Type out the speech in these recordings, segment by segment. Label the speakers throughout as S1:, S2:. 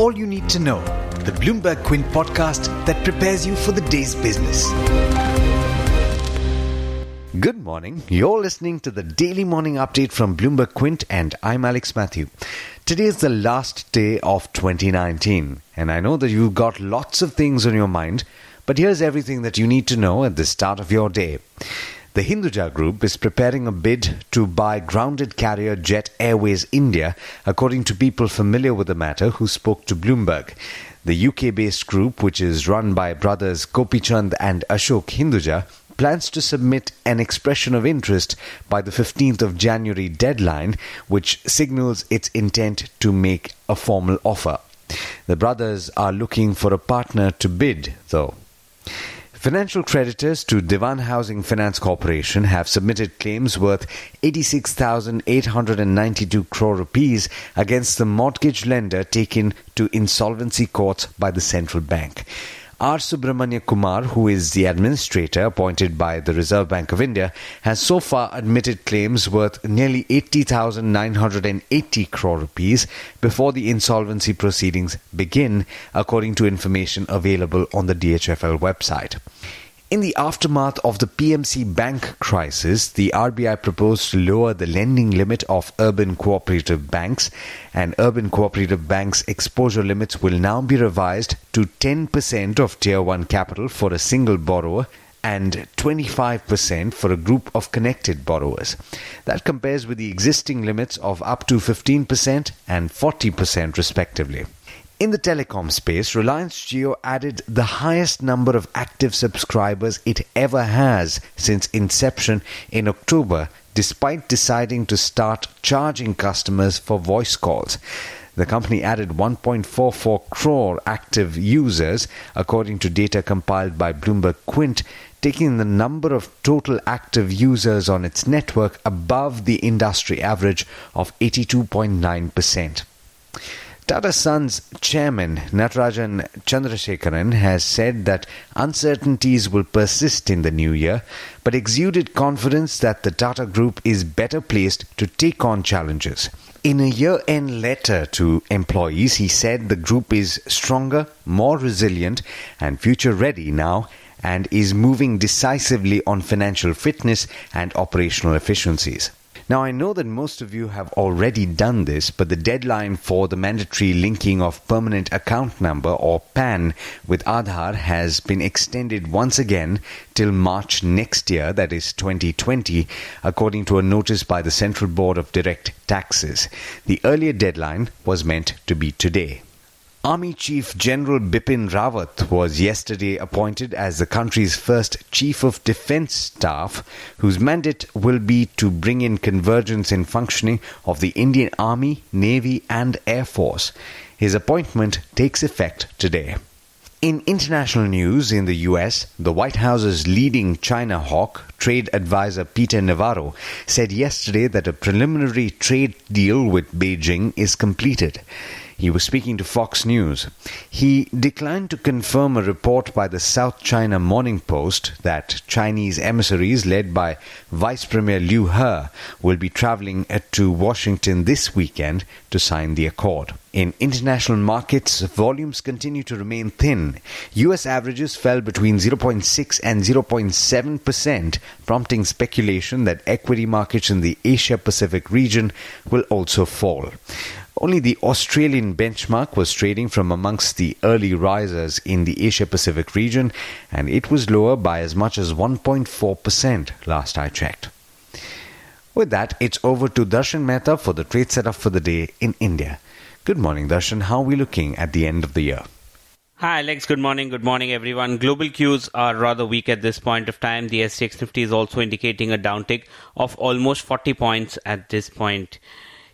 S1: all you need to know. The Bloomberg Quint podcast that prepares you for the day's business. Good morning. You're listening to the daily morning update from Bloomberg Quint, and I'm Alex Matthew. Today is the last day of 2019, and I know that you've got lots of things on your mind, but here's everything that you need to know at the start of your day. The Hinduja Group is preparing a bid to buy grounded carrier Jet Airways India, according to people familiar with the matter who spoke to Bloomberg. The UK based group, which is run by brothers Gopichand and Ashok Hinduja, plans to submit an expression of interest by the 15th of January deadline, which signals its intent to make a formal offer. The brothers are looking for a partner to bid, though. Financial creditors to Dewan Housing Finance Corporation have submitted claims worth 86,892 crore rupees against the mortgage lender taken to insolvency courts by the central bank. R. Subramanya Kumar, who is the administrator appointed by the Reserve Bank of India, has so far admitted claims worth nearly 80,980 crore rupees before the insolvency proceedings begin, according to information available on the DHFL website. In the aftermath of the PMC bank crisis, the RBI proposed to lower the lending limit of urban cooperative banks, and urban cooperative banks' exposure limits will now be revised to 10% of Tier 1 capital for a single borrower and 25% for a group of connected borrowers. That compares with the existing limits of up to 15% and 40% respectively. In the telecom space, Reliance Jio added the highest number of active subscribers it ever has since inception in October, despite deciding to start charging customers for voice calls. The company added 1.44 crore active users, according to data compiled by Bloomberg Quint, taking the number of total active users on its network above the industry average of 82.9%. Tata Sons chairman Natarajan Chandrasekaran has said that uncertainties will persist in the new year, but exuded confidence that the Tata Group is better placed to take on challenges. In a year end letter to employees, he said the group is stronger, more resilient, and future ready now and is moving decisively on financial fitness and operational efficiencies. Now, I know that most of you have already done this, but the deadline for the mandatory linking of permanent account number or PAN with Aadhaar has been extended once again till March next year, that is 2020, according to a notice by the Central Board of Direct Taxes. The earlier deadline was meant to be today. Army Chief General Bipin Rawat was yesterday appointed as the country's first Chief of Defense Staff, whose mandate will be to bring in convergence in functioning of the Indian Army, Navy, and Air Force. His appointment takes effect today. In international news in the US, the White House's leading China hawk, trade advisor Peter Navarro, said yesterday that a preliminary trade deal with Beijing is completed. He was speaking to Fox News. He declined to confirm a report by the South China Morning Post that Chinese emissaries led by Vice Premier Liu He will be traveling to Washington this weekend to sign the accord. In international markets, volumes continue to remain thin. US averages fell between 0.6 and 0.7%, prompting speculation that equity markets in the Asia Pacific region will also fall. Only the Australian benchmark was trading from amongst the early risers in the Asia Pacific region, and it was lower by as much as 1.4% last I checked. With that, it's over to Darshan Mehta for the trade setup for the day in India. Good morning, Darshan. How are we looking at the end of the year?
S2: Hi, Alex. Good morning. Good morning, everyone. Global cues are rather weak at this point of time. The SGX Nifty is also indicating a downtick of almost 40 points at this point.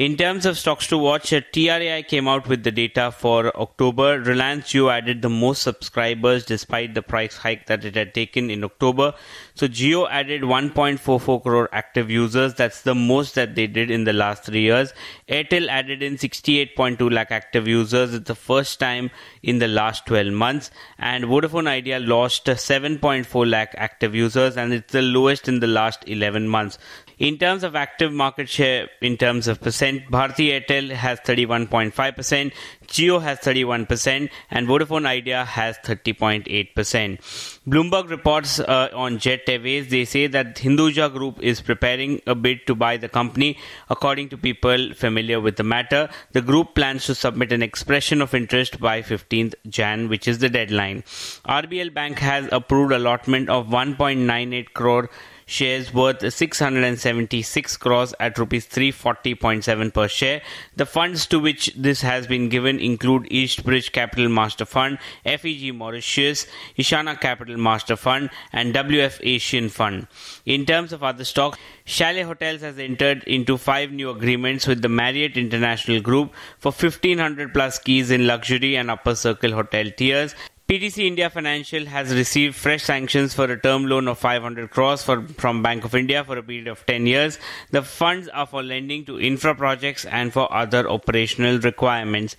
S2: In terms of stocks to watch, uh, TRAI came out with the data for October. Reliance Jio added the most subscribers despite the price hike that it had taken in October. So Jio added 1.44 crore active users. That's the most that they did in the last three years. Airtel added in 68.2 lakh active users. It's the first time in the last 12 months. And Vodafone Idea lost 7.4 lakh active users and it's the lowest in the last 11 months. In terms of active market share, in terms of percent, Bharti Airtel has 31.5%, Jio has 31%, and Vodafone Idea has 30.8%. Bloomberg reports uh, on Jet Airways, they say that Hinduja Group is preparing a bid to buy the company. According to people familiar with the matter, the group plans to submit an expression of interest by 15th Jan, which is the deadline. RBL Bank has approved allotment of 1.98 crore shares worth 676 crores at rupees 340.7 per share. The funds to which this has been given include East Bridge Capital Master Fund, FEG Mauritius, Ishana Capital Master Fund, and WF Asian Fund. In terms of other stocks, Chalet Hotels has entered into five new agreements with the Marriott International Group for 1500 plus keys in luxury and upper circle hotel tiers. PTC India Financial has received fresh sanctions for a term loan of 500 crores for, from Bank of India for a period of 10 years. The funds are for lending to infra projects and for other operational requirements.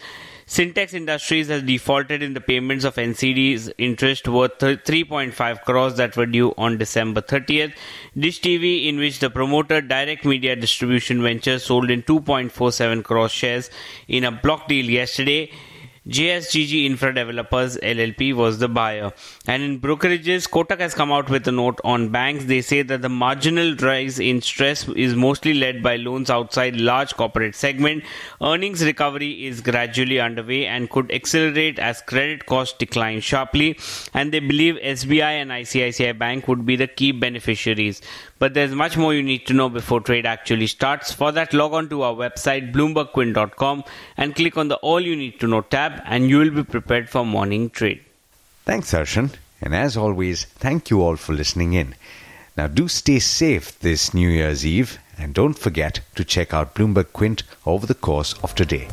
S2: Sintex Industries has defaulted in the payments of NCD's interest worth 3.5 crores that were due on December 30th. Dish TV, in which the promoter Direct Media Distribution Venture sold in 2.47 crores shares in a block deal yesterday. JSGG Infra Developers LLP was the buyer. And in brokerages, Kotak has come out with a note on banks. They say that the marginal rise in stress is mostly led by loans outside large corporate segment. Earnings recovery is gradually underway and could accelerate as credit costs decline sharply. And they believe SBI and ICICI Bank would be the key beneficiaries. But there's much more you need to know before trade actually starts. For that, log on to our website bloombergquint.com and click on the All You Need to Know tab and you will be prepared for morning trade.
S1: Thanks, Darshan. And as always, thank you all for listening in. Now, do stay safe this New Year's Eve and don't forget to check out Bloomberg Quint over the course of today.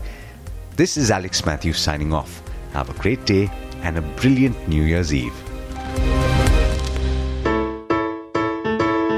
S1: This is Alex Matthews signing off. Have a great day and a brilliant New Year's Eve.